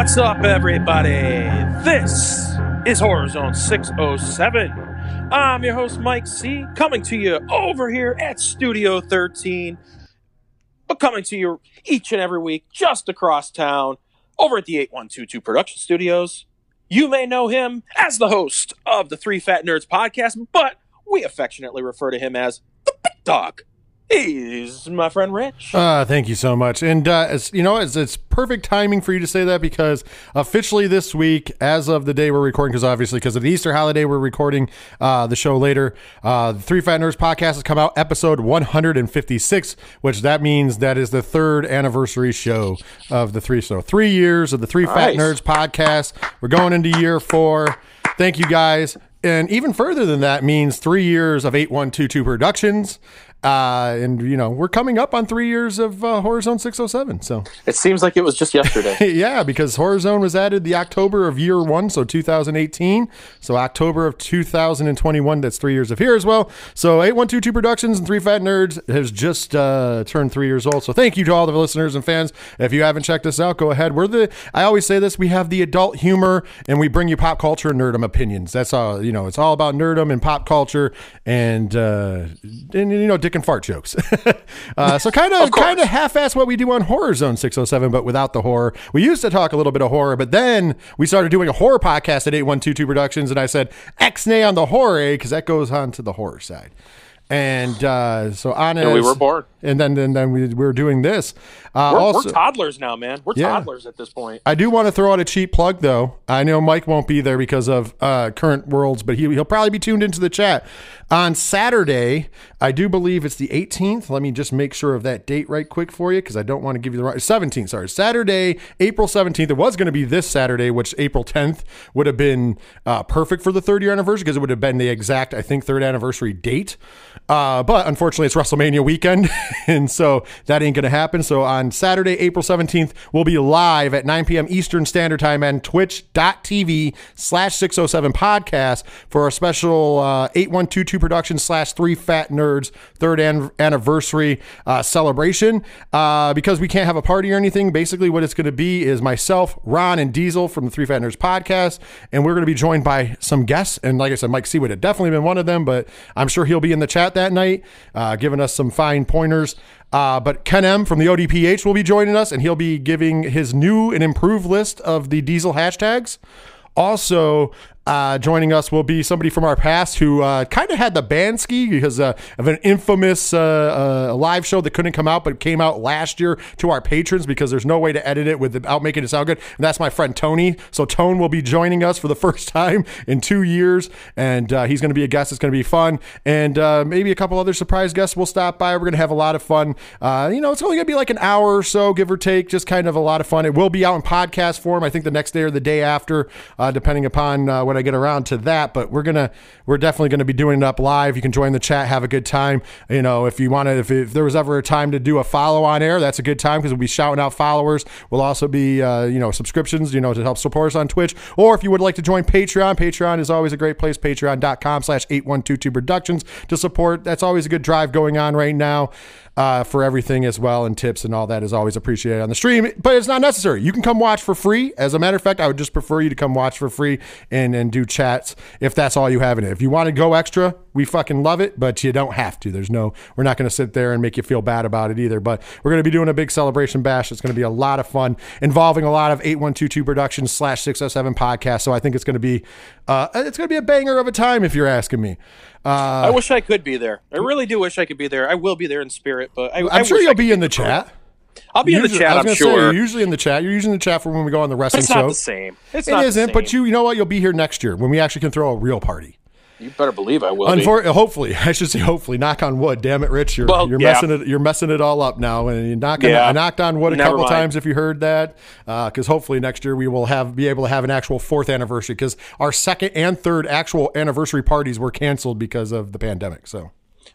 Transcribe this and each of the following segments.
What's up, everybody? This is Horror Zone 607. I'm your host, Mike C., coming to you over here at Studio 13, but coming to you each and every week just across town over at the 8122 Production Studios. You may know him as the host of the Three Fat Nerds podcast, but we affectionately refer to him as the Big Dog. He's my friend Rich. Uh, thank you so much. And uh, it's, you know, it's, it's perfect timing for you to say that because officially this week, as of the day we're recording, because obviously because of the Easter holiday, we're recording uh, the show later. Uh, the Three Fat Nerds podcast has come out, episode 156, which that means that is the third anniversary show of the three. So three years of the Three Fat Nice. Nerds podcast. We're going into year four. Thank you guys. And even further than that means three years of 8122 Productions. Uh, and, you know, we're coming up on three years of uh, Horror Zone 607. So, It seems like it was just yesterday. yeah, because Horror Zone was added the October of year one, so 2018. So, October of 2021, that's three years of here as well. So, 8122 Productions and Three Fat Nerds has just uh, turned three years old. So, thank you to all the listeners and fans. If you haven't checked us out, go ahead. We're the, I always say this, we have the adult humor and we bring you pop culture and nerdum opinions. That's all, you know, it's all about nerdum and pop culture and, uh, and you know, dick and fart jokes. uh, so, kind of, kind of half-ass what we do on Horror Zone 607, but without the horror. We used to talk a little bit of horror, but then we started doing a horror podcast at 8122 Productions, and I said X-nay on the horror, because that goes on to the horror side. And uh, so on And we were born. And then, then, then we, we were doing this. Uh, We're, also, we're toddlers now, man. We're Yeah. toddlers at this point. I do want to throw out a cheap plug, though. I know Mike won't be there because of uh, current worlds, but he, he'll probably be tuned into the chat on Saturday. I do believe it's the 18th. Let me just make sure of that date right quick for you because I don't want to give you the right 17th. Sorry, Saturday, April 17th. It was going to be this Saturday, which April 10th would have been uh, perfect for the third year anniversary because it would have been the exact, I think, third anniversary date. Uh, but unfortunately, it's WrestleMania weekend, and so that ain't going to happen. So on Saturday, April 17th, we'll be live at 9 p.m. Eastern Standard Time on twitch.tv slash 607 podcast for our special uh, 8122 production slash three fat nerds third an- anniversary uh, celebration. Uh, because we can't have a party or anything, basically what it's going to be is myself, Ron, and Diesel from the Three Fat Nerds podcast, and we're going to be joined by some guests. And like I said, Mike C would have definitely been one of them, but I'm sure he'll be in the chat that night, uh, giving us some fine pointers. Uh, but Ken M from the ODPH will be joining us, and he'll be giving his new and improved list of the diesel hashtags. Also, uh, joining us will be somebody from our past who uh, kind of had the band ski because uh, of an infamous uh, uh, live show that couldn't come out, but came out last year to our patrons because there's no way to edit it without making it sound good. And that's my friend Tony. So Tone will be joining us for the first time in two years, and uh, he's going to be a guest. It's going to be fun, and maybe a couple other surprise guests will stop by. We're going to have a lot of fun. You know, it's only going to be like an hour or so, give or take. Just kind of a lot of fun. It will be out in podcast form. I think the next day or the day after, depending upon when I get around to that. But we're gonna, we're definitely to be doing it up live. You can join the chat, have a good time. You know, if you want to, if, if there was ever a time to do a follow on air, that's a good time because we'll be shouting out followers. We'll also be, uh, you know, subscriptions, you know, to help support us on Twitch. Or if you would like to join Patreon, Patreon is always a great place. Patreon.com slash 8122 Productions to support. That's always a good drive going on right now uh, for everything as well. And tips and all that is always appreciated on the stream, but it's not necessary. You can come watch for free. As a matter of fact, I would just prefer you to come watch for free and, and do chats if that's all you have in it. If you want to go extra, we fucking love it, but you don't have to. There's no, we're not going to sit there and make you feel bad about it either. But we're going to be doing a big celebration bash. It's going to be a lot of fun involving a lot of 8122 Productions slash 607 podcast. So I think it's going to be, uh, it's going to be a banger of a time if you're asking me. Uh, I wish I could be there. I really do wish I could be there. I will be there in spirit, but I, I'm sure you'll could be in the chat. I'll be in the chat. I was I'm gonna sure. Say, you're usually in the chat. You're usually in the chat for when we go on the wrestling it's not show. the same. It's It not isn't, but you you know what? You'll be here next year when we actually can throw a real party. You better believe I will. be. Unfor- hopefully, I should say hopefully. Knock on wood. Damn it, Rich. You're Well, you're yeah. messing it. You're messing it all up now. And you knock on, Yeah. I knocked on wood a Never couple mind. times if you heard that, uh, because hopefully next year we will have be able to have an actual fourth anniversary. Because our second and third actual anniversary parties were canceled because of the pandemic. So.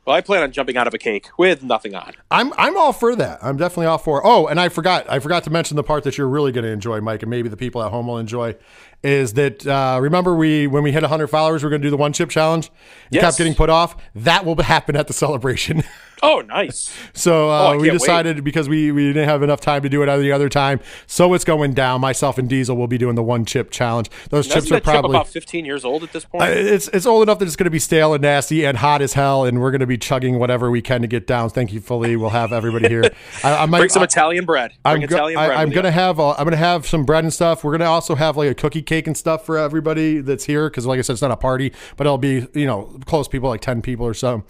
Well, I plan on jumping out of a cake with nothing on. I'm I'm all for that. I'm definitely all for. Oh, and I forgot I forgot to mention the part that you're really going to enjoy, Mike, and maybe the people at home will enjoy. Is that uh, remember we when we hit 100 followers, we're going to do the one chip challenge. Yes. kept getting put off. That will happen at the celebration. Oh, nice. so Oh, uh, we can't wait. decided because we we didn't have enough time to do it at the other time. So it's going down. Myself and Diesel will be doing the one chip challenge. Those chips are that chip probably. about 15 years old at this point? Uh, It's it's old enough that it's going to be stale and nasty and hot as hell, and we're going to be chugging whatever we can to get down. Thankfully, we'll have everybody here. I, I might, Bring some I- Italian bread. Bring I'm, go- Italian I, bread. I'm gonna you. have uh, I'm gonna have some bread and stuff. We're gonna also have like a cookie cake and stuff for everybody that's here because, like I said, it's not a party, but it'll be you know close people, like ten people or so.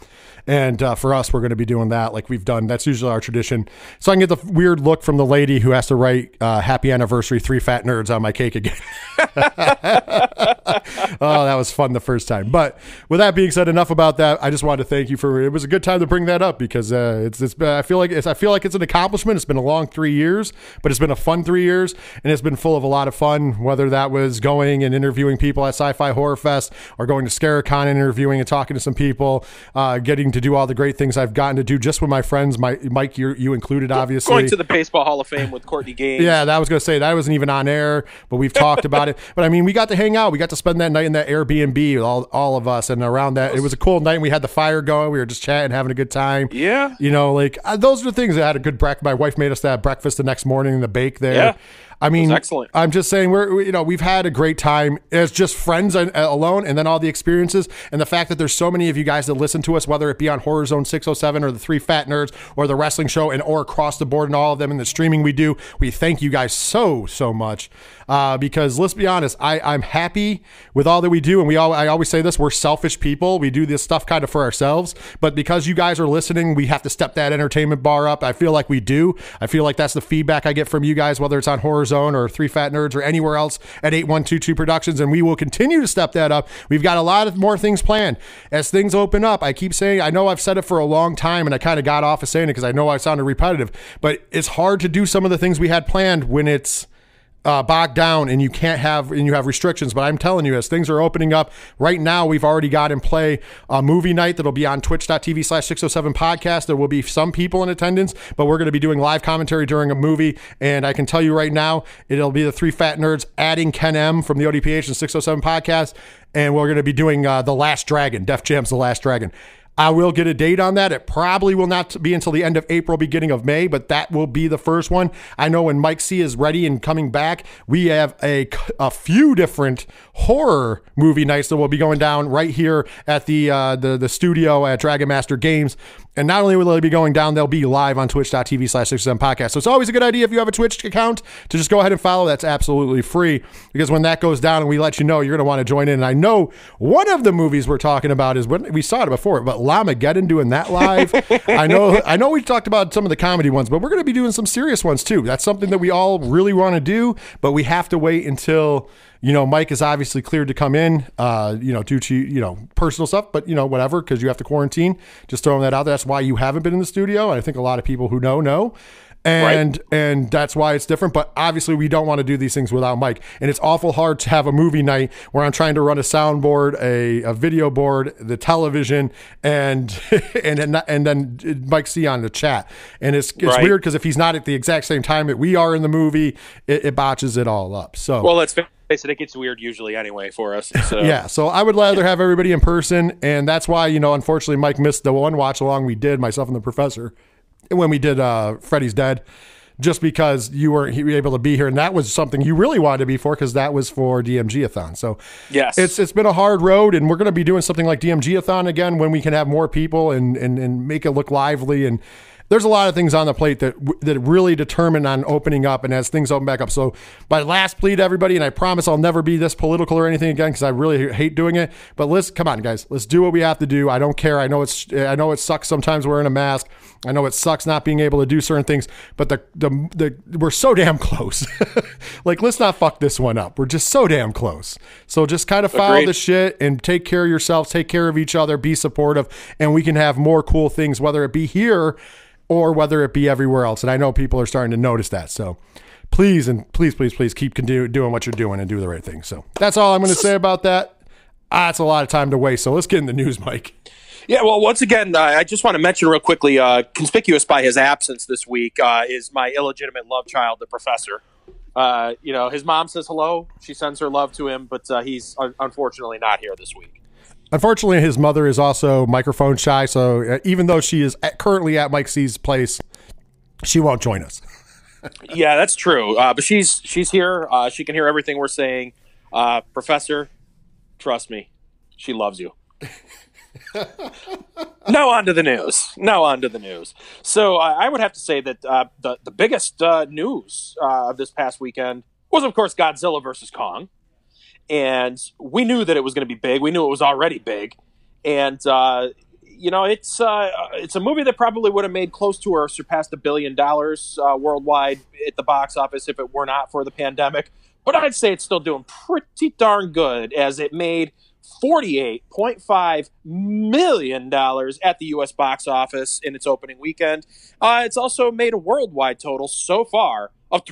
And uh, for us, we're gonna be doing that like we've done. That's usually our tradition. So I can get the weird look from the lady who has to write uh, "Happy Anniversary, three fat nerds" on my cake again. oh, that was fun the first time. But with that being said, enough about that. I just wanted to thank you for. It was a good time to bring that up because uh, it's. it's I feel like it's. I feel like it's an accomplishment. It's been a long three years, but it's been a fun three years, and it's been full of a lot of fun. Whether that was going and interviewing people at Sci-Fi Horror Fest, or going to Scarecon and interviewing and talking to some people, uh, getting to do all the great things I've gotten to do just with my friends. My Mike, you you included, obviously. Going to the Baseball Hall of Fame with Courtney Gaines. Yeah, that was going to say that wasn't even on air, but we've talked about it. But I mean, we got to hang out. We got to spend that night in that Airbnb, all, all of us, and around that, it was a cool night. We had the fire going. We were just chatting, having a good time. Yeah. you know, like uh, those are the things that had a good breakfast. My wife made us that breakfast the next morning in the bake there. Yeah. I mean, excellent. I'm just saying we're we- you know we've had a great time as just friends and- uh, alone, and then all the experiences and the fact that there's so many of you guys that listen to us, whether it be on Horror Zone 607 or the Three Fat Nerds or the Wrestling Show and or across the board and all of them and the streaming we do. We thank you guys so so much uh, because let's be honest, I I'm happy with all that we do, and we all I always say this: we're selfish people. We do this stuff kind of for ourselves, but because you guys are listening, we have to step that entertainment bar up. I feel like we do. I feel like that's the feedback I get from you guys, whether it's on Horror Zone or Three Fat Nerds or anywhere else at 8122 Productions. And we will continue to step that up. We've got a lot of more things planned. As things open up, I keep saying, I know I've said it for a long time and I kind of got off of saying it because I know I sounded repetitive, but it's hard to do some of the things we had planned when it's uh, bogged down and you can't have and you have restrictions. But I'm telling you, as things are opening up right now, we've already got in play a movie night that'll be on twitch.tv slash 607 podcast. There will be some people in attendance, but we're going to be doing live commentary during a movie. And I can tell you right now, it'll be the three fat nerds adding Ken M from the ODPH and 607 podcast. And we're going to be doing uh, The Last Dragon, Def Jam's The Last Dragon. I will get a date on that. It probably will not be until the end of April, beginning of May, but that will be the first one. I know when Mike C is ready and coming back, we have a, a few different horror movie nights that will be going down right here at the uh, the the studio at Dragon Master Games. And not only will they be going down, they'll be live on twitch.tv slash 67 podcast. So it's always a good idea if you have a Twitch account to just go ahead and follow. That's absolutely free because when that goes down and we let you know, you're going to want to join in. And I know one of the movies we're talking about is when we saw it before, but Llamageddon doing that live. I know, I know we talked about some of the comedy ones, but we're going to be doing some serious ones too. That's something that we all really want to do, but we have to wait until you know, Mike is obviously cleared to come in, uh, you know, due to, you know, personal stuff, but, you know, whatever, because you have to quarantine. Just throwing that out there. That's why you haven't been in the studio. And I think a lot of people who know, know. And and that's why it's different. But obviously, we don't want to do these things without Mike. And it's awful hard to have a movie night where I'm trying to run a soundboard, a, a video board, the television, and and and, then Mike C on the chat. And it's it's Right. weird because if he's not at the exact same time that we are in the movie, it, it botches it all up. So Well, let's face it, it gets weird usually anyway for us. So. yeah, so I would rather have everybody in person, and that's why you know, unfortunately, Mike missed the one watch along we did, myself and the professor, when we did uh, Freddy's Dead, just because you weren't able to be here, and that was something you really wanted to be for, because that was for DMG-a-thon. So Yes. it's it's been a hard road, and we're going to be doing something like DMG-a-thon again when we can have more people and and and make it look lively and. There's a lot of things on the plate that that really determine on opening up and as things open back up. So my last plea to everybody, and I promise I'll never be this political or anything again because I really hate doing it. But let's come on, guys, let's do what we have to do. I don't care. I know it's I know it sucks sometimes wearing a mask. I know it sucks not being able to do certain things, but the the, the we're so damn close. like let's not fuck this one up. We're just so damn close. So just kind of follow the shit and take care of yourselves, take care of each other, be supportive, and we can have more cool things, whether it be here or whether it be everywhere else. And I know people are starting to notice that. So please and please, please, please keep continue doing what you're doing and do the right thing. So that's all I'm going to say about that. Ah, it's a lot of time to waste. So let's get in the news, Mike. Yeah, well, once again, uh, I just want to mention real quickly, uh, conspicuous by his absence this week uh, is my illegitimate love child, the professor. Uh, you know, his mom says hello. She sends her love to him, but uh, he's un- unfortunately not here this week. Unfortunately, his mother is also microphone shy. So uh, even though she is at, currently at Mike C's place, she won't join us. yeah, that's true. Uh, but she's she's here. Uh, she can hear everything we're saying. Uh, professor, trust me, she loves you. now on to the news. Now on to the news. So uh, I would have to say that uh, the the biggest uh, news uh, of this past weekend was, of course, Godzilla versus Kong, and we knew that it was going to be big. We knew it was already big, and uh, you know it's uh, it's a movie that probably would have made close to or surpassed a billion dollars uh, worldwide at the box office if it were not for the pandemic. But I'd say it's still doing pretty darn good as it made $48.5 million at the U.S. box office in its opening weekend. Uh, it's also made a worldwide total so far of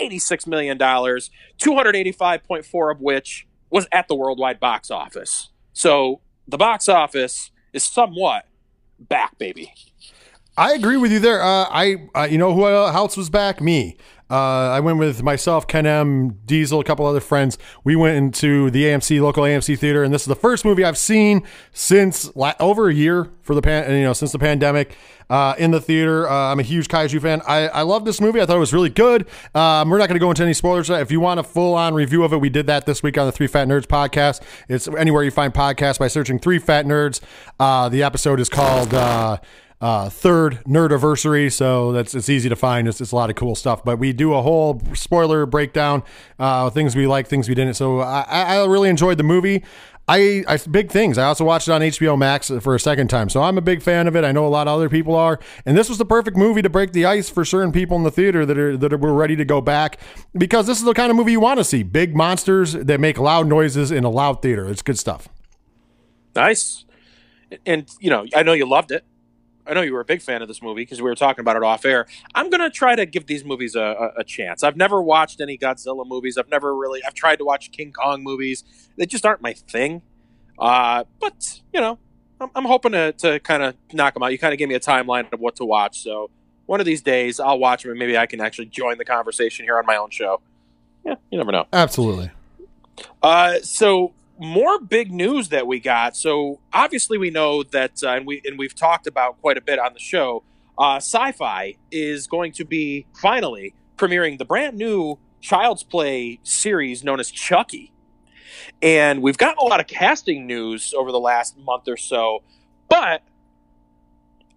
$386 million, 285.4 of which was at the worldwide box office. So the box office is somewhat back, baby. I agree with you there. Uh, I, uh, you know, who else was back? Me. Uh, I went with myself, Ken M, Diesel, a couple other friends. We went into the AMC local AMC theater, and this is the first movie I've seen since la- over a year for the pan, you know, since the pandemic. Uh, in the theater, uh, I'm a huge kaiju fan. I, I love this movie. I thought it was really good. Um, we're not going to go into any spoilers. If you want a full on review of it, we did that this week on the Three Fat Nerds podcast. It's anywhere you find podcasts by searching Three Fat Nerds. Uh, the episode is called. Uh, third nerdiversary, so that's it's easy to find. It's, it's a lot of cool stuff. But we do a whole spoiler breakdown, uh, things we like, things we didn't. So I, I really enjoyed the movie. I, I big things. I also watched it on HBO Max for a second time, so I'm a big fan of it. I know a lot of other people are, and this was the perfect movie to break the ice for certain people in the theater that are that were ready to go back because this is the kind of movie you want to see: big monsters that make loud noises in a loud theater. It's good stuff. Nice, and you know, I know you loved it. I know you were a big fan of this movie because we were talking about it off air. I'm going to try to give these movies a, a, a, chance. I've never watched any Godzilla movies. I've never really. I've tried to watch King Kong movies. They just aren't my thing. Uh, but you know, I'm, I'm hoping to, to kind of knock them out. You kind of gave me a timeline of what to watch, so one of these days I'll watch them and maybe I can actually join the conversation here on my own show. Yeah, you never know. Absolutely. Uh, so more big news that we got. So obviously we know that, uh, and we and we've talked about quite a bit on the show. Uh, Syfy is going to be finally premiering the brand new Child's Play series known as Chucky, and we've gotten a lot of casting news over the last month or so. But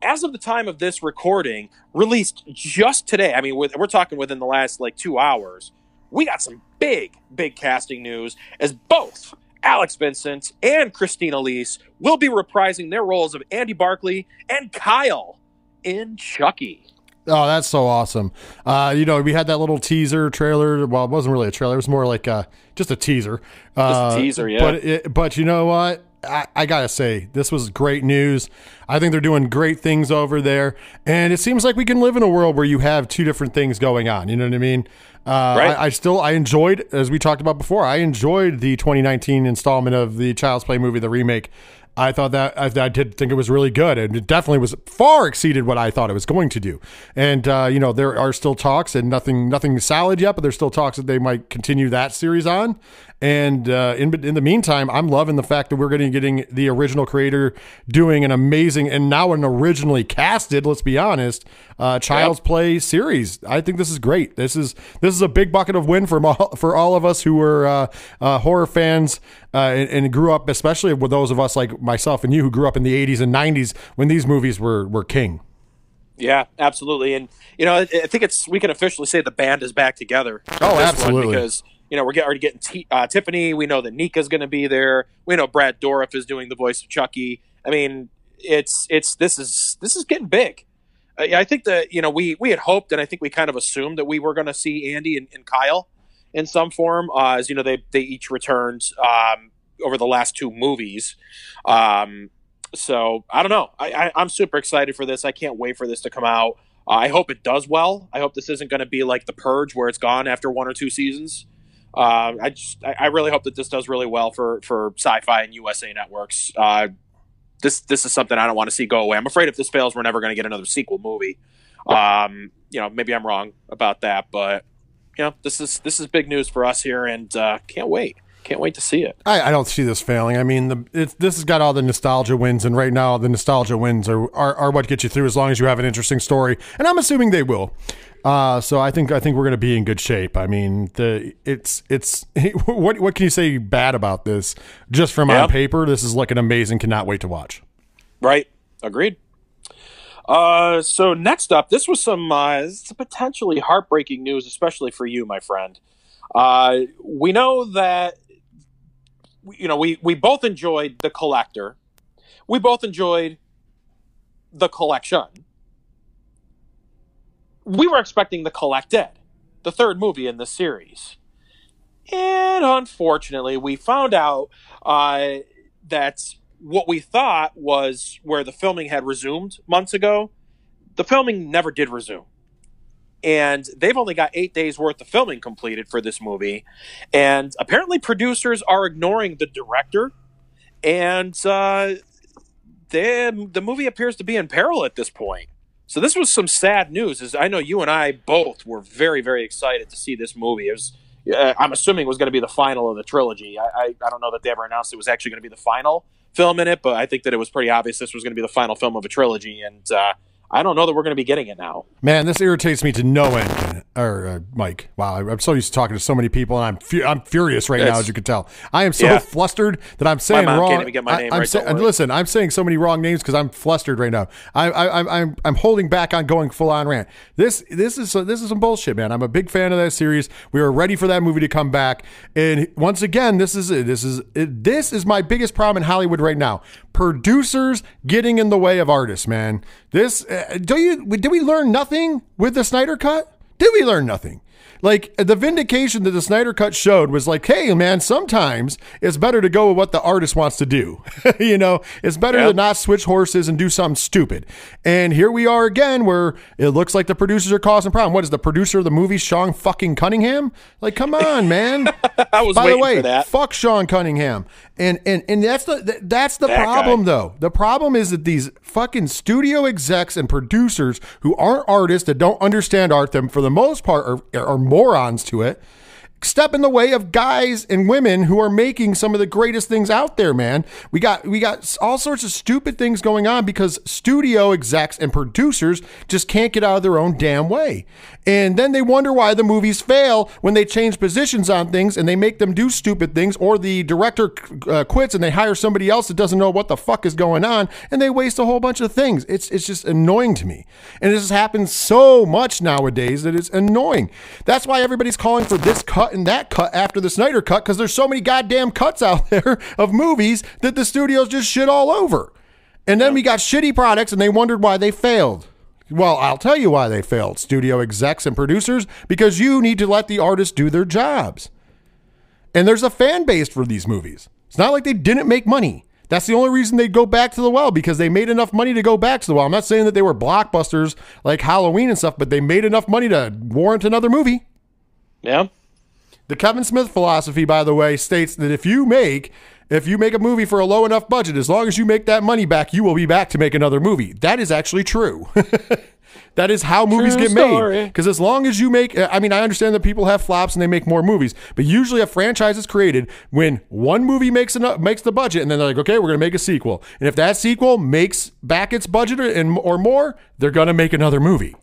as of the time of this recording, released just today. I mean, we're, we're talking within the last like two hours. We got some big, big casting news as both Alex Vincent and Christine Elise will be reprising their roles of Andy Barclay and Kyle in Chucky. Oh, that's so awesome. Uh, you know, we had that little teaser trailer. Well, it wasn't really a trailer. It was more like uh, just a teaser. Just Uh, a teaser, yeah. But, it, but you know what? I, I got to say, this was great news. I think they're doing great things over there. And it seems like we can live in a world where you have two different things going on. You know what I mean? Uh, Right. I, I still, I enjoyed, as we talked about before, I enjoyed the 2019 installment of the Child's Play movie, the remake. I thought that I, I did think it was really good, and it definitely was far exceeded what I thought it was going to do. And uh, you know, there are still talks, and nothing nothing solid yet, but there's still talks that they might continue that series on. And uh, in in the meantime, I'm loving the fact that we're going to getting the original creator doing an amazing and now an originally casted. Let's be honest, uh, Child's Play series. I think this is great. This is this is a big bucket of win for all, for all of us who were uh, uh, horror fans uh, and, and grew up, especially with those of us like myself and you who grew up in the 80s and 90s when these movies were were king. Yeah, absolutely. And you know, I, I think it's we can officially say the band is back together. Oh, with this one absolutely. because you know we're already getting T, uh, Tiffany. We know that Nica's going to be there. We know Brad Dourif is doing the voice of Chucky. I mean, it's it's this is this is getting big. I, I think that you know we we had hoped, and I think we kind of assumed that we were going to see Andy and, and Kyle in some form. Uh, as you know, they they each returned um, over the last two movies. Um, so I don't know. I, I, I'm super excited for this. I can't wait for this to come out. Uh, I hope it does well. I hope this isn't going to be like The Purge, where it's gone after one or two seasons. Uh, I just, I really hope that this does really well for for Syfy and USA networks. Uh, this this is something I don't want to see go away. I'm afraid if this fails, we're never going to get another sequel movie. Um, you know, maybe I'm wrong about that, but you know, this is this is big news for us here, and uh, can't wait. Can't wait to see it. I, I don't see this failing. I mean, the it's, this has got all the nostalgia wins, and right now the nostalgia wins are, are are what get you through as long as you have an interesting story, and I'm assuming they will. Uh, so I think I think we're going to be in good shape. I mean, the it's it's what what can you say bad about this? Just from Yeah. on paper, this is looking amazing. Cannot wait to watch. Right. Agreed. Uh, so next up, this was some uh, potentially heartbreaking news, especially for you, my friend. Uh, we know that you know we we both enjoyed the collector. We both enjoyed the collection. We were expecting the collected, the third movie in the series, and unfortunately, we found out uh, that what we thought was where the filming had resumed months ago, the filming never did resume. And they've only got eight days worth of filming completed for this movie. And apparently, producers are ignoring the director. And uh, they, the movie appears to be in peril at this point. So, this was some sad news. As I know you and I both were very, very excited to see this movie. It was, uh, I'm assuming, it was going to be the final of the trilogy. I, I, I don't know that they ever announced it was actually going to be the final film in it, but I think that it was pretty obvious this was going to be the final film of a trilogy, and uh, I don't know that we're going to be getting it now. Man, this irritates me to no end. Or uh, Mike, wow, I'm so used to talking to so many people, and I'm fu- I'm furious right now, as you can tell. I am so Yeah. flustered that I'm saying wrong. can't even get my I- name I'm right, listen, I'm saying so many wrong names because I'm flustered right now. I, I, I'm I'm I'm holding back on going full on rant. This this is this is some bullshit, man. I'm a big fan of that series. We were ready for that movie to come back, and once again, this is it. This is it, this is my biggest problem in Hollywood right now. Producers getting in the way of artists, man. This uh, do you did we learn nothing with the Snyder cut? Did we learn nothing? Like the vindication that the Snyder cut showed was like, hey man, sometimes it's better to go with what the artist wants to do. you know, it's better Yeah. to not switch horses and do something stupid. And here we are again, where it looks like the producers are causing problem. What is the producer of the movie, Sean fucking Cunningham? Like, come on, man. I was By the waiting way, for that. fuck Sean Cunningham. And and and that's the th- that's the That guy. problem though. The problem is that these fucking studio execs and producers who aren't artists that don't understand art, them for the most part are, are morons to it. Step in the way of guys and women who are making some of the greatest things out there, man. We got we got all sorts of stupid things going on because studio execs and producers just can't get out of their own damn way. And then they wonder why the movies fail when they change positions on things and they make them do stupid things, or the director uh, quits and they hire somebody else that doesn't know what the fuck is going on, and they waste a whole bunch of things. It's it's just annoying to me, and this happens so much nowadays that it's annoying. That's why everybody's calling for this cut and that cut after the Snyder cut because there's so many goddamn cuts out there of movies that the studios just shit all over. And then we got shitty products and they wondered why they failed. Well, I'll tell you why they failed, studio execs and producers, because you need to let the artists do their jobs. And there's a fan base for these movies. It's not like they didn't make money. That's the only reason they go back to the well because they made enough money to go back to the well. I'm not saying that they were blockbusters like Halloween and stuff, but they made enough money to warrant another movie. Yeah. The Kevin Smith philosophy, by the way, states that if you make if you make a movie for a low enough budget, as long as you make that money back, you will be back to make another movie. That is actually true. that is how movies True get made. Because as long as you make, I mean, I understand that people have flops and they make more movies, but usually a franchise is created when one movie makes enough, makes the budget, and then they're like, okay, we're going to make a sequel. And if that sequel makes back its budget or, and, or more, they're going to make another movie.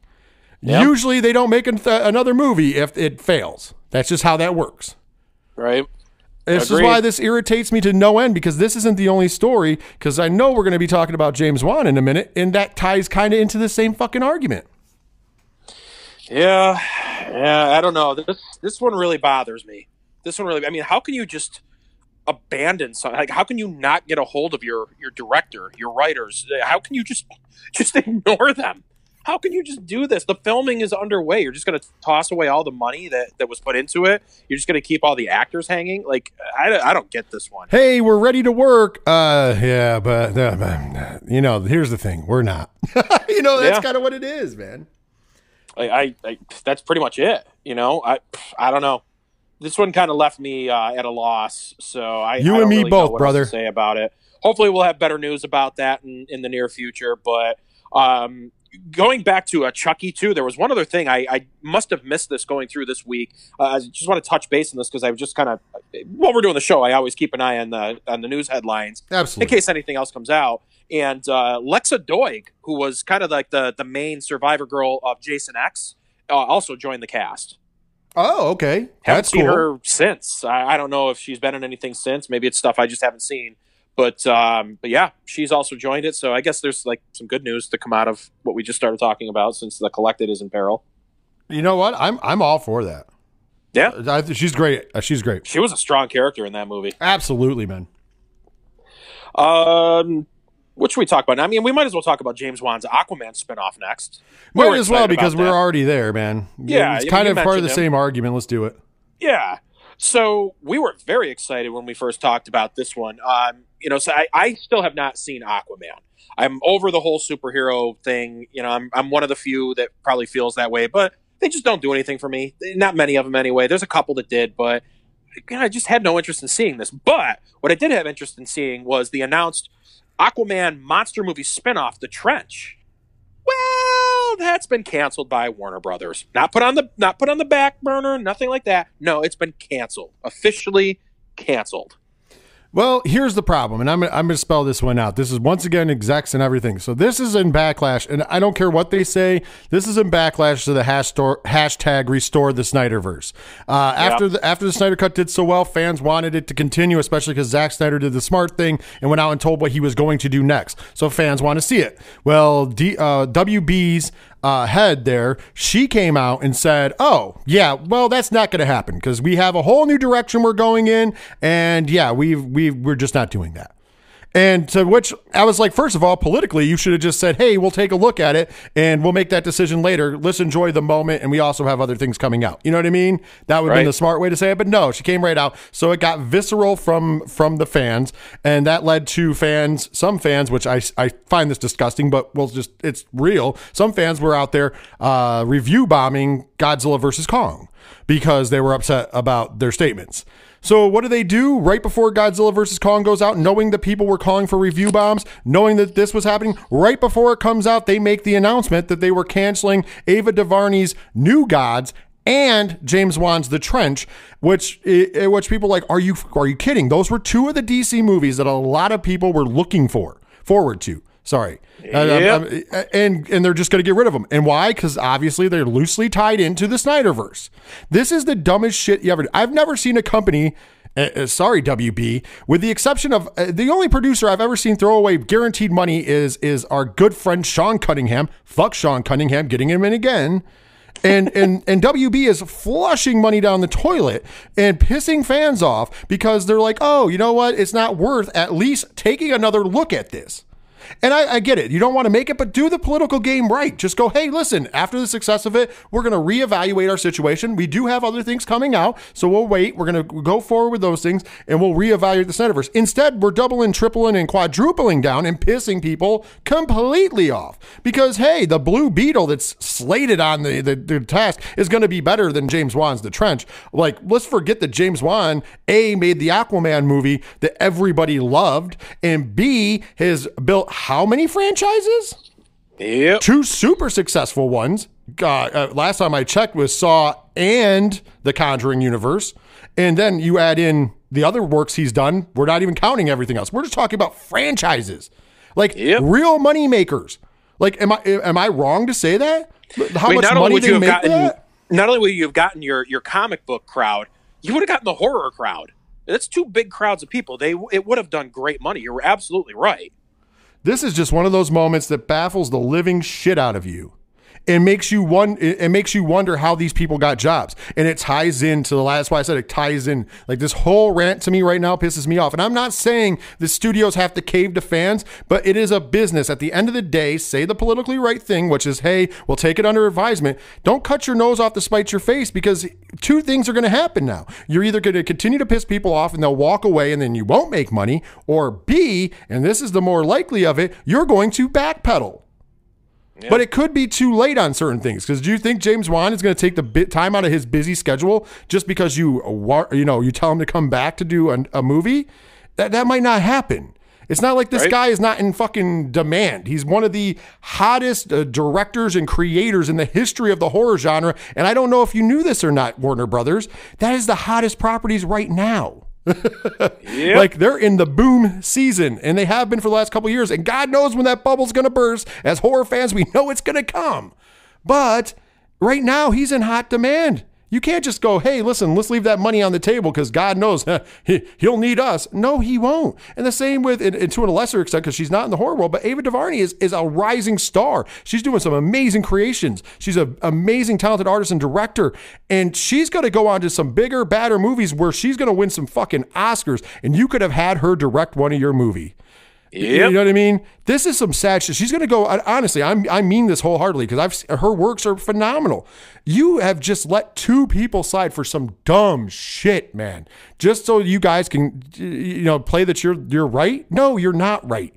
Usually they don't make an- another movie if it fails. That's just how that works. Right. This is why this irritates me to no end because this isn't the only story. Because I know we're going to be talking about James Wan in a minute, and that ties kind of into the same fucking argument. Yeah, yeah. I don't know. This this one really bothers me. This one really. I mean, how can you just abandon something? Like, how can you not get a hold of your your director, your writers? How can you just just ignore them? How can you just do this? The filming is underway. You're just going to toss away all the money that, that was put into it. You're just going to keep all the actors hanging. Like, I, I don't get this one. Hey, we're ready to work. Uh, yeah, but uh, you know, here's the thing: we're not. you know, that's Yeah. kind of what it is, man. Like, I, I that's pretty much it. You know, I I don't know. This one kind of left me uh, at a loss. So I You I and me really both, brother. say about it. Hopefully, we'll have better news about that in, in the near future. But um, going back to a Chucky too, there was one other thing I, I must have missed this going through this week. Uh, I just want to touch base on this because I was just kind of while we're doing the show, I always keep an eye on the on the news headlines Absolutely. in case anything else comes out. And uh, Lexa Doig, who was kind of like the the main survivor girl of Jason X, uh, also joined the cast. Oh, okay. Haven't That's seen cool. her since. I, I don't know if she's been in anything since. Maybe it's stuff I just haven't seen. But um, but yeah, she's also joined it. So I guess there's like some good news to come out of what we just started talking about since the collected is in peril. You know what? I'm I'm all for that. Yeah, I, she's great. Uh, she's great. she was a strong character in that movie. Absolutely, man. Um, what should we talk about? I mean, we might as well talk about James Wan's Aquaman spinoff next. We Might as well because we're that. already there, man. Yeah, it's you- kind of part of the him. same argument. Let's do it. Yeah. So we were very excited when we first talked about this one. Um, you know, so I, I still have not seen Aquaman. I'm over the whole superhero thing. You know, I'm I'm one of the few that probably feels that way, but they just don't do anything for me. Not many of them anyway. There's a couple that did, but I just had no interest in seeing this. But what I did have interest in seeing was the announced Aquaman monster movie spinoff, The Trench. Well, that's been canceled by Warner Brothers. Not put on the not put on the back burner, nothing like that. No, it's been canceled. Officially canceled. Well, here's the problem, and I'm I'm going to spell this one out. This is once again execs and everything. So this is in backlash, and I don't care what they say. This is in backlash to the hashtag, hashtag restore the Snyderverse. Uh, After the after the Snyder Cut did so well, fans wanted it to continue, especially because Zack Snyder did the smart thing and went out and told what he was going to do next. So fans want to see it. Well, D, uh, WB's uh, head there, she came out and said, "Oh, yeah, well, that's not going to happen because we have a whole new direction we're going in, and yeah, we've we we're just not doing that." And to which I was like, first of all, politically, you should have just said, hey, we'll take a look at it and we'll make that decision later. Let's enjoy the moment. And we also have other things coming out. You know what I mean? That would have been the smart way to say it. But no, she came right out. So it got visceral from from the fans. And that led to fans, some fans, which I, I find this disgusting, but we'll just, it's real. Some fans were out there uh, review bombing Godzilla versus Kong because they were upset about their statements. So what do they do right before Godzilla vs. Kong goes out, knowing that people were calling for review bombs, knowing that this was happening? Right before it comes out, they make the announcement that they were canceling Ava DuVernay's New Gods and James Wan's The Trench, which which people like, are you are you kidding? Those were two of the DC movies that a lot of people were looking for, forward to. Sorry, Uh, Yep. um, um, and and they're just going to get rid of them. And why? Because obviously they're loosely tied into the Snyderverse. This is the dumbest shit you ever. I've never seen a company. Uh, uh, sorry, WB. With the exception of uh, the only producer I've ever seen throw away guaranteed money is is our good friend Sean Cunningham. Fuck Sean Cunningham, getting him in again. and and and WB is flushing money down the toilet and pissing fans off because they're like, oh, you know what? It's not worth at least taking another look at this. And I, I get it. You don't want to make it, but do the political game right. Just go, hey, listen, after the success of it, we're going to reevaluate our situation. We do have other things coming out, so we'll wait. We're going to go forward with those things and we'll reevaluate the Snyderverse. Instead, we're doubling, tripling, and quadrupling down and pissing people completely off. Because, hey, the Blue Beetle that's slated on the, the, the task is going to be better than James Wan's The Trench. Like, let's forget that James Wan, A, made the Aquaman movie that everybody loved, and B, has built how many franchises? Yep. Two super successful ones. God, uh, last time I checked was Saw and the Conjuring universe. And then you add in the other works he's done. We're not even counting everything else. We're just talking about franchises, like Yep. real money makers. Like, am I am I wrong to say that? How I mean, much not money would they make gotten, that? not only would you have gotten your your comic book crowd, you would have gotten the horror crowd. That's two big crowds of people. They it would have done great money. You're absolutely right. This is just one of those moments that baffles the living shit out of you. It makes you one. It makes you wonder how these people got jobs, and it ties into the last. Why I said it ties in. Like this whole rant to me right now pisses me off. And I'm not saying the studios have to cave to fans, but it is a business. At the end of the day, say the politically right thing, which is, hey, we'll take it under advisement. Don't cut your nose off to spite your face, because two things are going to happen now. You're either going to continue to piss people off, and they'll walk away, and then you won't make money, or B, and this is the more likely of it, you're going to backpedal. But it could be too late on certain things. Because do you think James Wan is going to take the bit time out of his busy schedule just because you you know you tell him to come back to do a, a movie? That that might not happen. It's not like this Right. guy is not in fucking demand. He's one of the hottest uh, directors and creators in the history of the horror genre. And I don't know if you knew this or not, Warner Brothers. That is the hottest properties right now. Yep. Like they're in the boom season, and they have been for the last couple years. And God knows when that bubble's going to burst. As horror fans, we know it's going to come. But right now, he's in hot demand. You can't just go, hey, listen, let's leave that money on the table because God knows he, he'll need us. No, he won't. And the same with, and, and to a lesser extent, because she's not in the horror world, but Ava DuVernay is, is a rising star. She's doing some amazing creations. She's an amazing, talented artist and director. And she's going to go on to some bigger, badder movies where she's going to win some fucking Oscars. And you could have had her direct one of your movie. You know what I mean? This is some sad shit. She's going to go. Honestly, I'm, I mean this wholeheartedly because I've her works are phenomenal. You have just let two people slide for some dumb shit, man. Just so you guys can, you know, play that you're you're right. No, you're not right.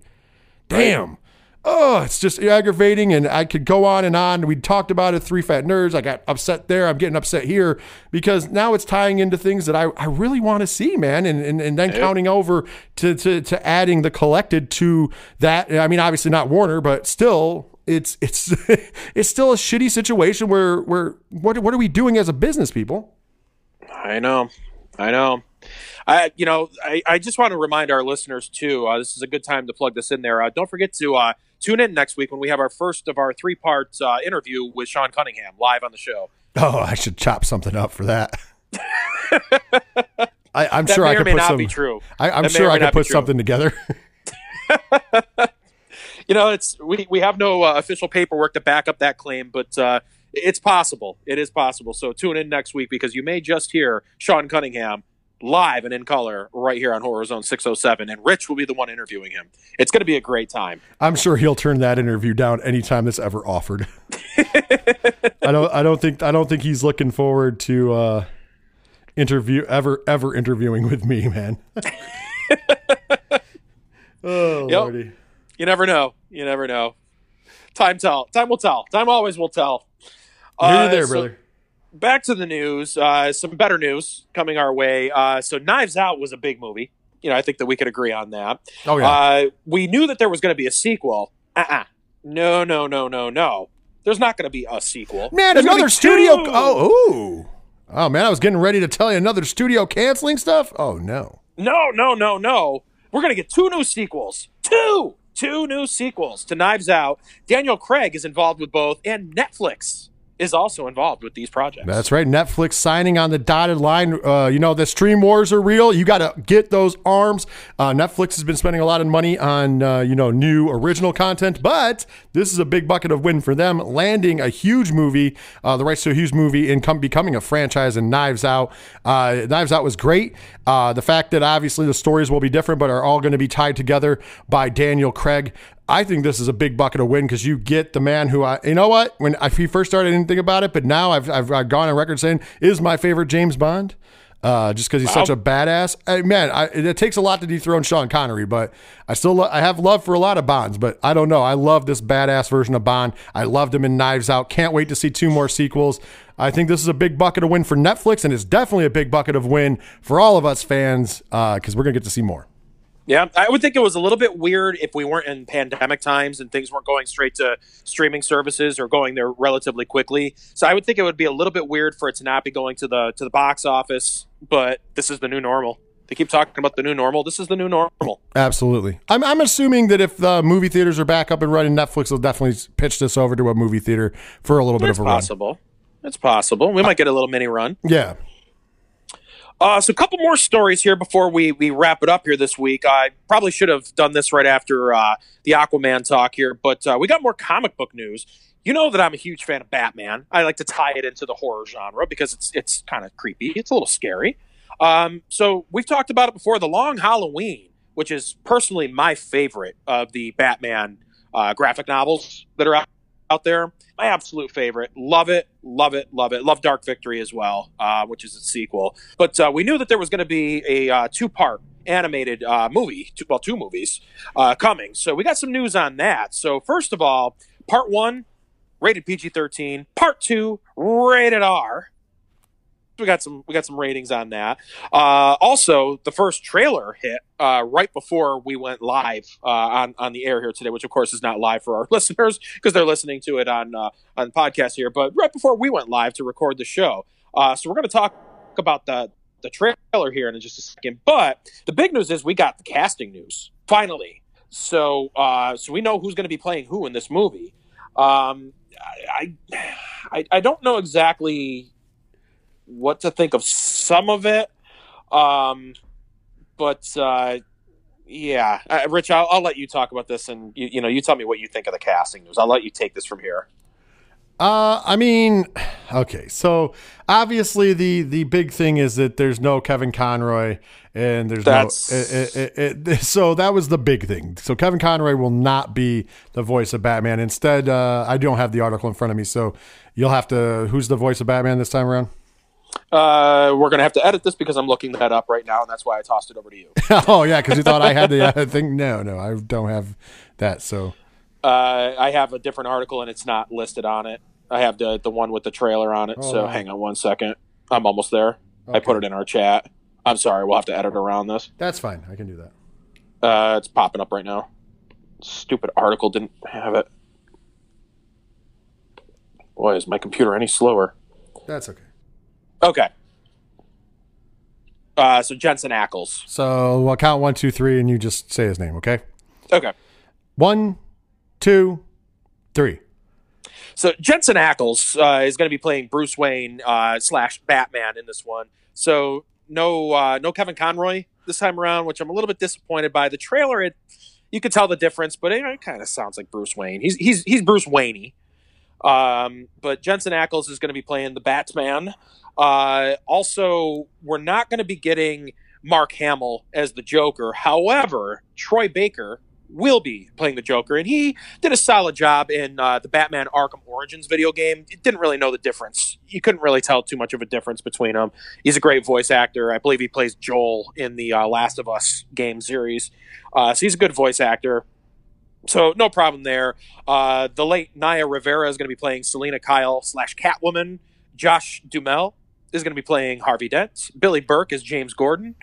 Damn. Oh, it's just aggravating, and I could go on and on. We talked about it, three fat nerds. I got upset there. I'm getting upset here because now it's tying into things that I, I really want to see, man. And, and and then counting over to, to to adding the collected to that. I mean, obviously not Warner, but still, it's it's it's still a shitty situation where where what what are we doing as a business, people? I know. I know. I, you know, I, I just want to remind our listeners too. Uh, this is a good time to plug this in there. Uh, don't forget to uh, tune in next week when we have our first of our three-part uh, interview with Sean Cunningham live on the show. Oh, I should chop something up for that. I, I'm That sure I could put not some. be true. I, may sure I could put something together. You know, it's we we have no uh, official paperwork to back up that claim, but uh, it's possible. It is possible. So tune in next week because you may just hear Sean Cunningham live and in color right here on Horror Zone 607, and Rich will be the one interviewing him. It's going to be a great time. I'm sure he'll turn that interview down anytime that's ever offered. I don't. I don't think. I don't think he's looking forward to uh, interview ever ever interviewing with me, man. oh Yep. lordy. You never know. You never know. Time tell. Time will tell. Time always will tell. Uh, you there, so brother. Back to the news. Uh, some better news coming our way. Uh, so Knives Out was a big movie. You know, I think that we could agree on that. Oh yeah. Uh, we knew that there was going to be a sequel. Uh-uh. No, no, no, no, no. There's not going to be a sequel. man, There's another studio. two. Oh, ooh. Oh man, I was getting ready to tell you another studio canceling stuff. Oh no. No, no, no, no. We're going to get two new sequels. Two! Two new sequels to Knives Out. Daniel Craig is involved with both, and Netflix is also involved with these projects. That's right. Netflix signing on the dotted line. Uh, you know, the stream wars are real. You got to get those arms. Uh, Netflix has been spending a lot of money on, uh, you know, new original content, but this is a big bucket of win for them, landing a huge movie, uh, the rights to a huge movie, and come, becoming a franchise in Knives Out. Uh, Knives Out was great. Uh, the fact that obviously the stories will be different, but are all going to be tied together by Daniel Craig. I think this is a big bucket of win because you get the man who I, you know what, when I, he first started, I didn't think about it, but now I've, I've, I've gone on record saying is my favorite James Bond. Uh, just because he's such a badass, I, man. I, it takes a lot to dethrone Sean Connery, but I still lo- I have love for a lot of Bonds. But I don't know. I love this badass version of Bond. I loved him in Knives Out. Can't wait to see two more sequels. I think this is a big bucket of win for Netflix, and it's definitely a big bucket of win for all of us fans because we're gonna get to see more. Yeah, I would think it was a little bit weird if we weren't in pandemic times and things weren't going straight to streaming services or going there relatively quickly. So I would think it would be a little bit weird for it to not be going to the to the box office. But this is the new normal. They keep talking about the new normal. This is the new normal. Absolutely. I'm, I'm assuming that if the movie theaters are back up and running, Netflix will definitely pitch this over to a movie theater for a little bit of a run. possible. It's possible. We might get a little mini run. Yeah. Uh, so a couple more stories here before we, we wrap it up here this week. I probably should have done this right after uh, the Aquaman talk here, but uh, we got more comic book news. You know that I'm a huge fan of Batman. I like to tie it into the horror genre because it's it's kind of creepy. It's a little scary. Um, so we've talked about it before. The Long Halloween, which is personally my favorite of the Batman uh, graphic novels that are out, out there. My absolute favorite. Love it, love it, love it. Love Dark Victory as well, uh, which is a sequel. But uh, we knew that there was going to be a uh, two part animated uh, movie, two, well, two movies uh, coming. So we got some news on that. So, first of all, part one, rated PG 13, part two, rated R we got some we got some ratings on that. Uh, also, the first trailer hit uh, right before we went live uh, on on the air here today, which of course is not live for our listeners because they're listening to it on uh, on podcast here. But right before we went live to record the show, uh, so we're going to talk about the the trailer here in just a second. But the big news is we got the casting news finally. So uh, so we know who's going to be playing who in this movie. Um, I, I I don't know exactly what to think of some of it. Um, but uh, yeah, uh, Rich, I'll, I'll, let you talk about this, and you, you know, you tell me what you think of the casting news. I'll let you take this from here. Uh, I mean, okay, so obviously the the big thing is that there's no Kevin Conroy and there's That's... no it, it, it, so that was the big thing. So Kevin Conroy will not be the voice of Batman. Instead, uh, I don't have the article in front of me, so you'll have to. Who's the voice of Batman this time around? Uh, we're gonna have to edit this because I'm looking that up right now, and that's why I tossed it over to you. oh yeah, because you thought I had the uh, thing. No, no, I don't have that. So uh, I have a different article, and it's not listed on it. I have the the one with the trailer on it. Oh, so hang on one second. I'm almost there. Okay. I put it in our chat. I'm sorry, we'll have to edit around this. That's fine. I can do that. Uh, it's popping up right now. Stupid article didn't have it. Boy, is my computer any slower? That's okay. Okay. Uh, so Jensen Ackles. So I'll count one, two, three, and you just say his name, okay? Okay. One, two, three. So Jensen Ackles uh, is going to be playing Bruce Wayne uh, slash Batman in this one. So no, uh, no Kevin Conroy this time around, which I'm a little bit disappointed by. The trailer, it you could tell the difference, but it, it kind of sounds like Bruce Wayne. He's he's he's Bruce Wayne. Um, but Jensen Ackles is going to be playing the Batman. Uh, also, we're not going to be getting Mark Hamill as the Joker. However, Troy Baker will be playing the Joker, and he did a solid job in uh, the Batman Arkham Origins video game. Didn't really know the difference. You couldn't really tell too much of a difference between them. He's a great voice actor. I believe he plays Joel in the uh, Last of Us game series. Uh, so he's a good voice actor. So no problem there. Uh, the late Naya Rivera is going to be playing Selina Kyle slash Catwoman. Josh Duhamel is going to be playing Harvey Dent. Billy Burke is James Gordon.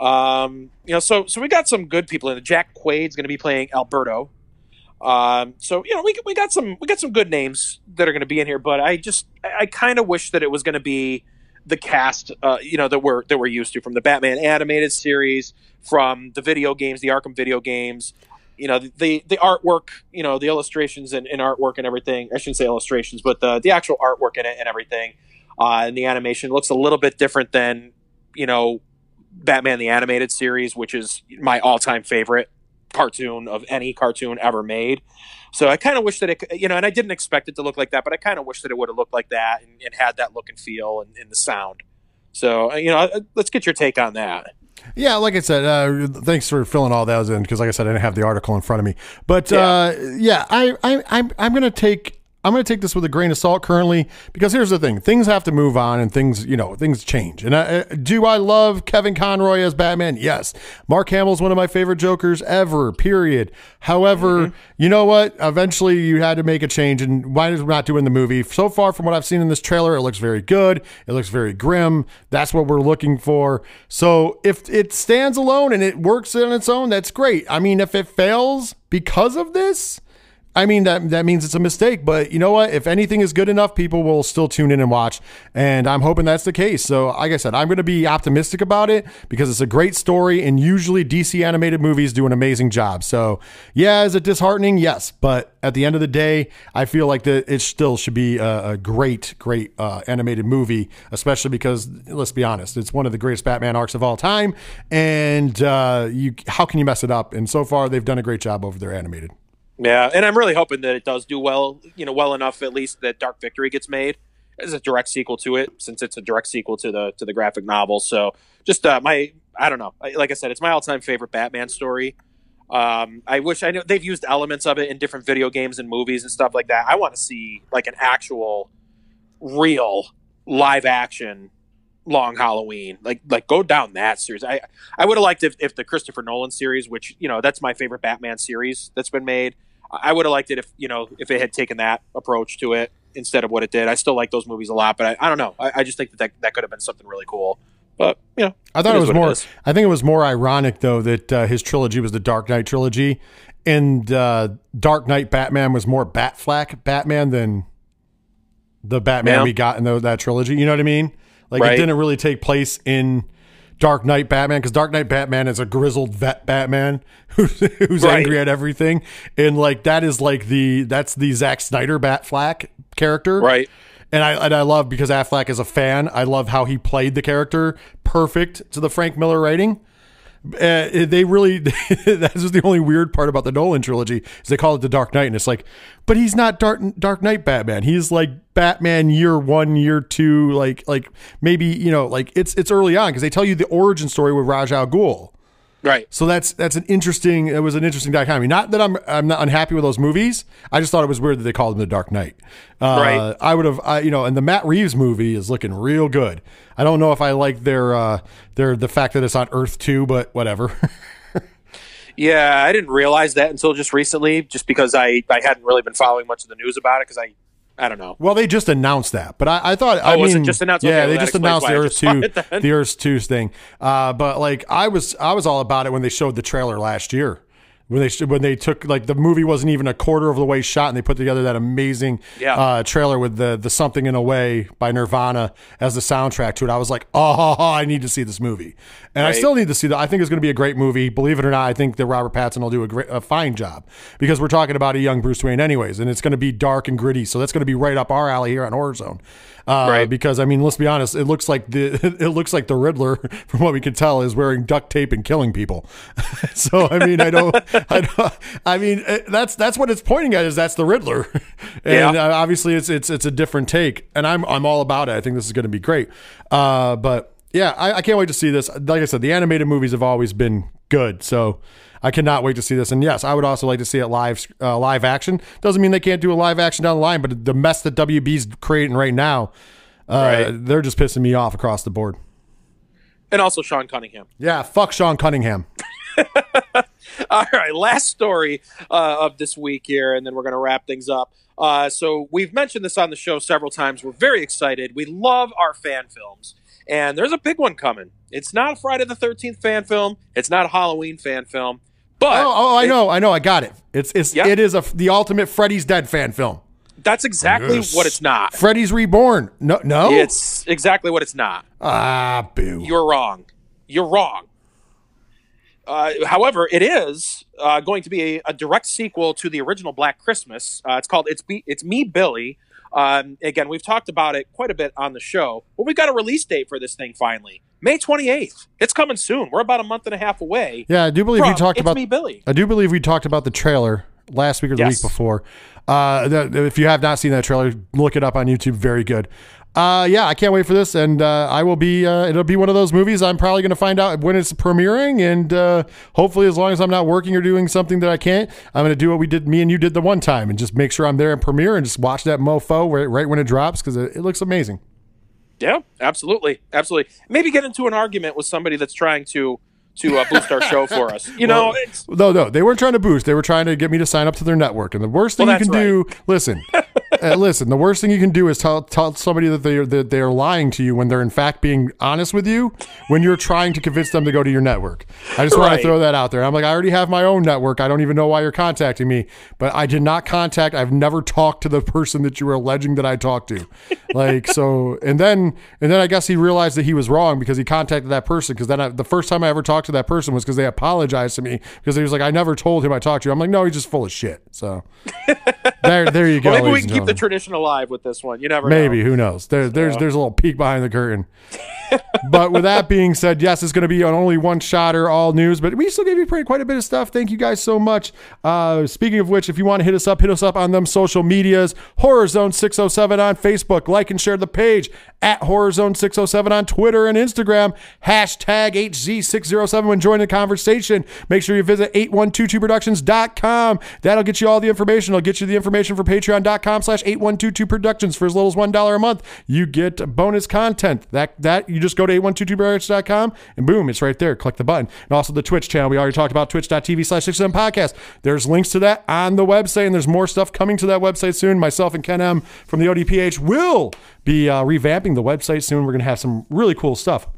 Um, you know, so so we got some good people in. Jack Quaid's going to be playing Alberto. Um, so you know, we we got some we got some good names that are going to be in here, but I just I kind of wish that it was going to be the cast, uh, you know, that we're that we're used to from the Batman animated series, from the video games, the Arkham video games. You know, the the artwork, you know, the illustrations and, and artwork and everything. I shouldn't say illustrations, but the the actual artwork in it and everything uh, and the animation looks a little bit different than you know Batman the animated series, which is my all-time favorite cartoon of any cartoon ever made. So I kind of wish that it, you know, and I didn't expect it to look like that, but I kind of wish that it would have looked like that and, and, had that look and feel and, and the sound. So uh, you know, uh, let's get your take on that. Yeah, like I said, uh, thanks for filling all those in because, like I said, I didn't have the article in front of me. But yeah, uh, yeah I, I, I'm, I'm going to take I'm going to take this with a grain of salt currently because here's the thing: things have to move on, and things, you know, things change. And I, do I love Kevin Conroy as Batman? Yes. Mark Hamill's one of my favorite Jokers ever. Period. However, mm-hmm. you know what? Eventually, you had to make a change, and why is we're not doing the movie? So far, from what I've seen in this trailer, it looks very good. It looks very grim. That's what we're looking for. So if it stands alone and it works on its own, that's great. I mean, if it fails because of this I mean that that means it's a mistake, but you know what? If anything is good enough, people will still tune in and watch, and I'm hoping that's the case. So, like I said, I'm going to be optimistic about it because it's a great story, and usually DC animated movies do an amazing job. So, yeah, is it disheartening? Yes, but at the end of the day, I feel like it still should be a, a great, great uh, animated movie, especially because let's be honest, it's one of the greatest Batman arcs of all time, and uh, you how can you mess it up? And so far, they've done a great job over there animated. Yeah, and I'm really hoping that it does do well, you know, well enough at least that Dark Victory gets made as a direct sequel to it, since it's a direct sequel to the to the graphic novel. So just uh, my, I don't know, like I said, it's my all time favorite Batman story. Um, I wish I know they've used elements of it in different video games and movies and stuff like that. I want to see like an actual, real live action long Halloween. Like like go down that series. I I would have liked if, if the Christopher Nolan series, which you know that's my favorite Batman series that's been made. I would have liked it if you know if it had taken that approach to it instead of what it did. I still like those movies a lot, but I, I don't know. I, I, just think that, that that could have been something really cool. But you know, I thought it, it was more. It I think it was more ironic though that uh, his trilogy was the Dark Knight trilogy, and uh, Dark Knight Batman was more Batfleck Batman than the Batman yeah. we got in the, that trilogy. You know what I mean? Like right. it didn't really take place in Dark Knight Batman because Dark Knight Batman is a grizzled vet Batman who's, who's right. angry at everything, and like that is like the that's the Zack Snyder Batfleck character, right? And I and I love because Affleck is a fan. I love how he played the character perfect to the Frank Miller writing. Uh, they really that's just the only weird part about the Nolan trilogy is they call it the Dark Knight, and it's like, but he's not Dark Dark Knight Batman. He's like Batman year one, year two, like like maybe you know like it's it's early on because they tell you the origin story with Ra's al Ghul. Right. So that's that's an interesting. It was an interesting dichotomy. Not that I'm I'm not unhappy with those movies. I just thought it was weird that they called him the Dark Knight. Uh, right. I would have. I, you know, and the Matt Reeves movie is looking real good. I don't know if I like their uh, their the fact that it's on Earth two, but whatever. yeah, I didn't realize that until just recently, just because I I hadn't really been following much of the news about it because I I don't know. Well, they just announced that, but I, I thought. Oh, I mean, just announced? Yeah, okay, they just announced the Earth two, the Earth two thing. Uh, but like, I was, I was all about it when they showed the trailer last year when they when they took like the movie wasn't even a quarter of the way shot and they put together that amazing yeah. uh, trailer with the the something in a way by Nirvana as the soundtrack to it. I was like, oh, I need to see this movie, and right. I still need to see that. I think it's going to be a great movie. Believe it or not, I think that Robert Pattinson will do a great, a fine job because we're talking about a young Bruce Wayne, anyways, and it's going to be dark and gritty. So that's going to be right up our alley here on Horror Zone. Uh, right. Because I mean, let's be honest, it looks like the it looks like the Riddler, from what we can tell, is wearing duct tape and killing people. so I mean, I don't, I don't, I mean, eh, that's that's what it's pointing at is that's the Riddler, and yeah. obviously it's it's it's a different take, and I'm I'm all about it. I think this is going to be great. Uh, but yeah, I, I can't wait to see this. Like I said, the animated movies have always been good, so I cannot wait to see this. And yes, I would also like to see it live uh, live action. Doesn't mean they can't do a live action down the line, but the mess that WB's creating right now, uh, right. they're just pissing me off across the board. And also Sean Cunningham. Yeah, fuck Sean Cunningham. All right, last story uh, of this week here, and then we're going to wrap things up. Uh, so we've mentioned this on the show several times. We're very excited. We love our fan films, and there's a big one coming. It's not a Friday the 13th fan film. It's not a Halloween fan film. But oh, oh I it, know, I know, I got it. It's it's it is a the ultimate Freddy's Dead fan film. That's exactly yes. what it's not. Freddy's Reborn. No, no, it's exactly what it's not. Ah, boo. You're wrong. You're wrong. Uh, however, it is uh, going to be a, a, direct sequel to the original Black Christmas. Uh, it's called "It's Be- It's Me, Billy." Um, again, we've talked about it quite a bit on the show, but we've got a release date for this thing finally. May 28th. It's coming soon. We're about a month and a half away. Yeah, I do believe we talked it's about me, Billy. I do believe we talked about the trailer last week or the yes. week before. Uh, if you have not seen that trailer, look it up on YouTube. Very good. Uh, yeah, I can't wait for this, and uh, I will be. Uh, it'll be one of those movies. I'm probably going to find out when it's premiering, and uh, hopefully, as long as I'm not working or doing something that I can't, I'm going to do what we did. Me and you did the one time, and just make sure I'm there in premiere and just watch that mofo right, right when it drops because it, it looks amazing. Yeah, absolutely, absolutely. Maybe get into an argument with somebody that's trying to to uh, boost our show for us. You know, well, no, no, they weren't trying to boost. They were trying to get me to sign up to their network. And the worst thing well, you can right. do, listen, Uh, listen, the worst thing you can do is tell tell somebody that they are that they are lying to you when they're in fact being honest with you when you're trying to convince them to go to your network. I just want to throw that out there. I'm like, I already have my own network. I don't even know why you're contacting me, but I did not contact. I've never talked to the person that you were alleging that I talked to. Like so, and then and then I guess he realized that he was wrong because he contacted that person. Because then I, the first time I ever talked to that person was because they apologized to me because he was like, I never told him I talked to you. I'm like, no, he's just full of shit. So there, there you go. Well, maybe we can keep the. Tradition alive with this one. You never Maybe know. who knows? There, there's there's a little peek behind the curtain. But with that being said, yes, it's going to be on only one shotter, all news. But we still gave you pretty, quite a bit of stuff. Thank you guys so much. Uh, speaking of which, if you want to hit us up, hit us up on them social medias. Horror Zone 607 on Facebook. Like and share the page at Horror Zone 607 on Twitter and Instagram. Hashtag HZ607 when joining the conversation. Make sure you visit 8122productions.com. That'll get you all the information. It'll get you the information for patreon.com slash 8122productions for as little as $1 a month. You get bonus content. That that you just go to 8122productions.com and boom, it's right there. Click the button. And also the Twitch channel. We already talked about twitch.tv slash 67 podcast. There's links to that on the website and there's more stuff coming to that website soon. Myself and Ken M from the ODPH will be uh, revamping the website soon. We're going to have some really cool stuff.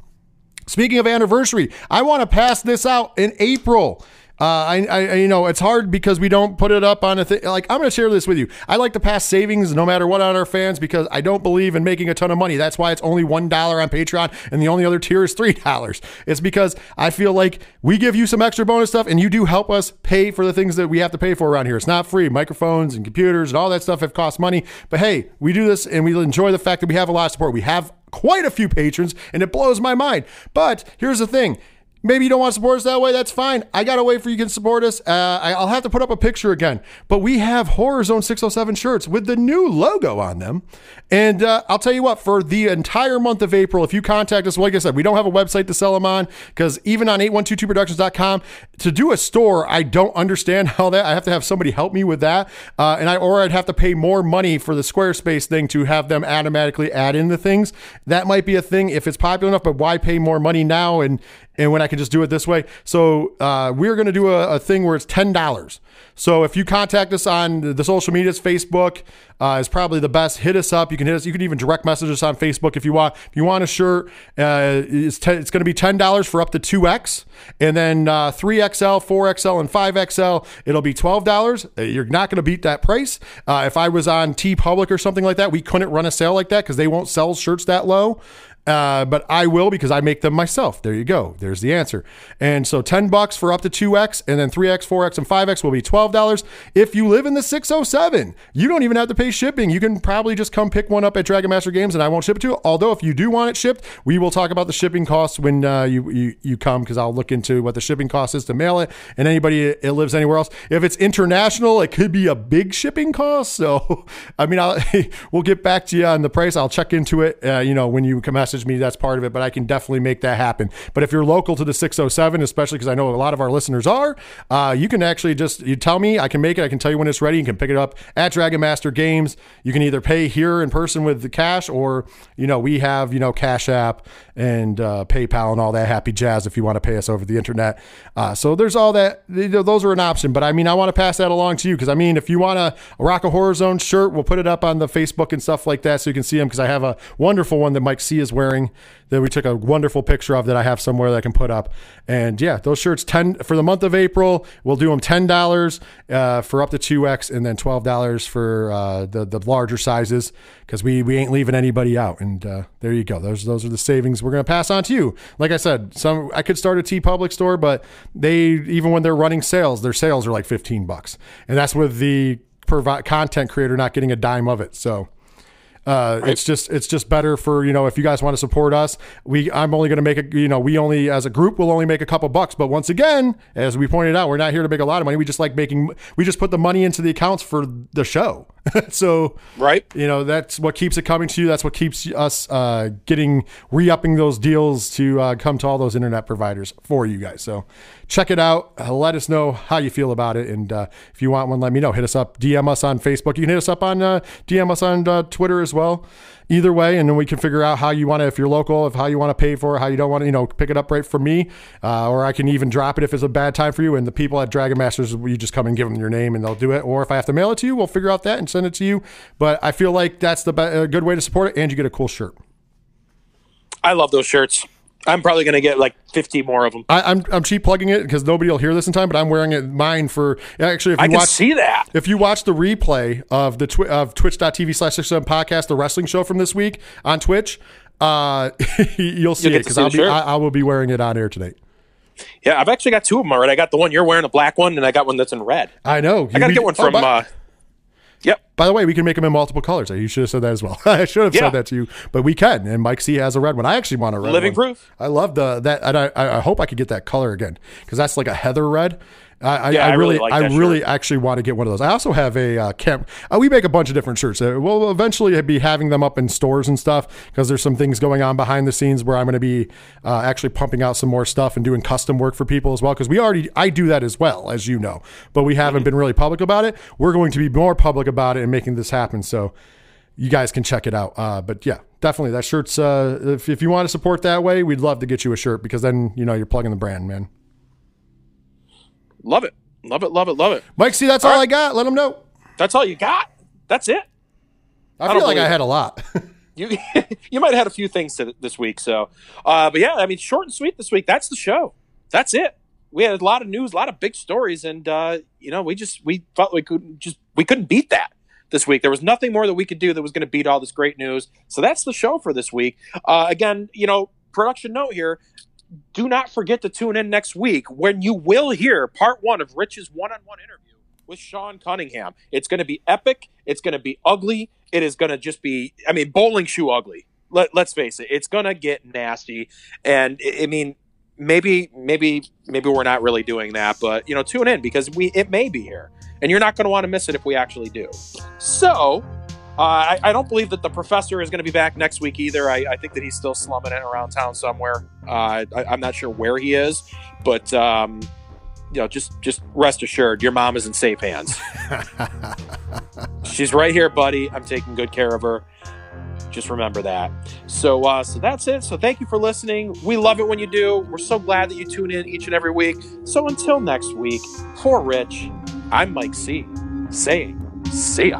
Speaking of anniversary, I want to pass this out in April. Uh, I, I, you know, it's hard because we don't put it up on a thing. Like, I'm going to share this with you. I like to pass savings no matter what on our fans because I don't believe in making a ton of money. That's why it's only $1 on Patreon and the only other tier is $3. It's because I feel like we give you some extra bonus stuff and you do help us pay for the things that we have to pay for around here. It's not free. Microphones and computers and all that stuff have cost money. But hey, we do this and we enjoy the fact that we have a lot of support. We have quite a few patrons and it blows my mind. But here's the thing. Maybe you don't want to support us that way. That's fine. I got a way for you can support us. Uh, I- I'll have to put up a picture again. But we have Horror Zone 607 shirts with the new logo on them. And uh, I'll tell you what, for the entire month of April, if you contact us, like I said, we don't have a website to sell them on because even on 8122productions.com, to do a store, I don't understand how that, I have to have somebody help me with that. Uh, and I, or I'd have to pay more money for the Squarespace thing to have them automatically add in the things. That might be a thing if it's popular enough, but why pay more money now and, and when I can just do it this way. So uh, we're going to do a, a thing where it's ten dollars. So if you contact us on the social medias, Facebook uh, is probably the best. Hit us up. You can hit us. You can even direct message us on Facebook if you want. If you want a shirt, uh, it's, it's going to be ten dollars for up to two X, and then uh, three XL, four XL, and five XL. It'll be twelve dollars. You're not going to beat that price. Uh, if I was on TeePublic or something like that, we couldn't run a sale like that because they won't sell shirts that low. Uh, but I will because I make them myself. There you go. There's the answer. And so 10 bucks for up to 2x, and then 3x, 4x, and 5x will be $12. If you live in the 607, you don't even have to pay shipping. You can probably just come pick one up at Dragon Master Games, and I won't ship it to you. Although, if you do want it shipped, we will talk about the shipping costs when uh, you, you you come because I'll look into what the shipping cost is to mail it. And anybody that lives anywhere else, if it's international, it could be a big shipping cost. So, I mean, I'll, we'll get back to you on the price. I'll check into it. Uh, you know, when you can message me, that's part of it. But I can definitely make that happen. But if you're local to the 607, especially because I know a lot of our listeners are, uh, you can actually just you tell me. I can make it. I can tell you when it's ready. You can pick it up at Dragon Master Games. You can either pay here in person with the cash, or you know, we have you know Cash App and uh, PayPal and all that happy jazz if you want to pay us over the internet. Uh, so there's all that. you know, Those are an option. But I mean, I want to pass that along to you because I mean, if you want a, rock a horror zone shirt, we'll put it up on the Facebook and stuff like that so you can see them because I have a wonderful one that Mike C is wearing that we took a wonderful picture of that I have somewhere that I can put up. And yeah, those shirts ten for the month of April. We'll do them ten dollars uh, for up to two X, and then twelve dollars for uh, the the larger sizes because we we ain't leaving anybody out. And uh, there you go. Those those are the savings we're gonna pass on to you. Like I said, some I could start a TeePublic store, but they even when they're running sales, their sales are like fifteen bucks, and that's with the content creator not getting a dime of it. So. Uh, It's just it's just better for you know if you guys want to support us. We I'm only going to make a you know we only as a group will only make a couple bucks. But once again, as we pointed out, we're not here to make a lot of money. We just like making we just put the money into the accounts for the show. so Right. you know that's what keeps it coming to you. That's what keeps us uh, getting re-upping those deals to uh, come to all those internet providers for you guys. So check it out. Uh, let us know how you feel about it, and uh, if you want one, let me know. Hit us up, DM us on Facebook. You can hit us up on uh, DM us on uh, Twitter as well. Either way, and then we can figure out how you want to, if you're local, if how you want to pay for it, how you don't want to, you know, pick it up right from me, uh, or I can even drop it if it's a bad time for you. And the people at Dragon Masters, you just come and give them your name and they'll do it. Or if I have to mail it to you, we'll figure out that and send it to you. But I feel like that's the be- a good way to support it, and you get a cool shirt. I love those shirts. I'm probably going to get like 50 more of them. I, I'm I'm cheap plugging it because nobody will hear this in time, but I'm wearing it mine for actually. If you I can watch, see that. if you watch the replay of the twi- of twitch.tv slash six seven podcast, the wrestling show from this week on Twitch, uh, you'll see You'll it because I'll be. I, I will be wearing it on air tonight. Yeah, I've actually got two of them already. I got the one you're wearing, a black one, and I got one that's in red. I know. I got to get one from. by, uh, yep. by the way, we can make them in multiple colors. You should have said that as well. I should have Yeah. said that to you, but we can. And Mike C has a red one. I actually want a red Living one. proof. I love the that, and I, I hope I could get that color again because that's like a heather red. I, I, Yeah, I I really really, like I really actually want to get one of those. I also have a uh, camp. Uh, we make a bunch of different shirts. Uh, we'll eventually be having them up in stores and stuff because there's some things going on behind the scenes where I'm going to be uh, actually pumping out some more stuff and doing custom work for people as well. Because we already, I do that as well, as you know, but we haven't been really public about it. We're going to be more public about it and making this happen. So you guys can check it out. Uh, but yeah, definitely that shirt's. Uh, if if you want to support that way, we'd love to get you a shirt because then you know you're plugging the brand, man. Love it. Love it. Love it. Love it. Mike, see, that's all, I got. Let them know. That's all you got. That's it. I, don't feel like I had a lot. You you might have had a few things to, this week. So, uh, but yeah, I mean, short and sweet this week. That's the show. That's it. We had a lot of news, a lot of big stories, and uh, you know, we just we felt we couldn't just we couldn't beat that this week. There was nothing more that we could do that was going to beat all this great news. So that's the show for this week. Uh, again, you know, production note here. Do not forget to tune in next week when you will hear part one of Rich's one-on-one interview with Sean Cunningham. It's going to be epic. It's going to be ugly. It is going to just be, I mean, bowling shoe ugly. Let, let's face it. It's going to get nasty. And I mean, maybe, maybe, maybe we're not really doing that, but you know, tune in because we, it may be here and you're not going to want to miss it if we actually do. So, uh, I, I don't believe that the professor is going to be back next week either. I, I think that he's still slumming it around town somewhere. Uh, I, I'm not sure where he is, but um, you know, just just rest assured, your mom is in safe hands. She's right here, buddy. I'm taking good care of her. Just remember that. So, uh, so that's it. So, thank you for listening. We love it when you do. We're so glad that you tune in each and every week. So, until next week, for Rich, I'm Mike C. Saying, see ya.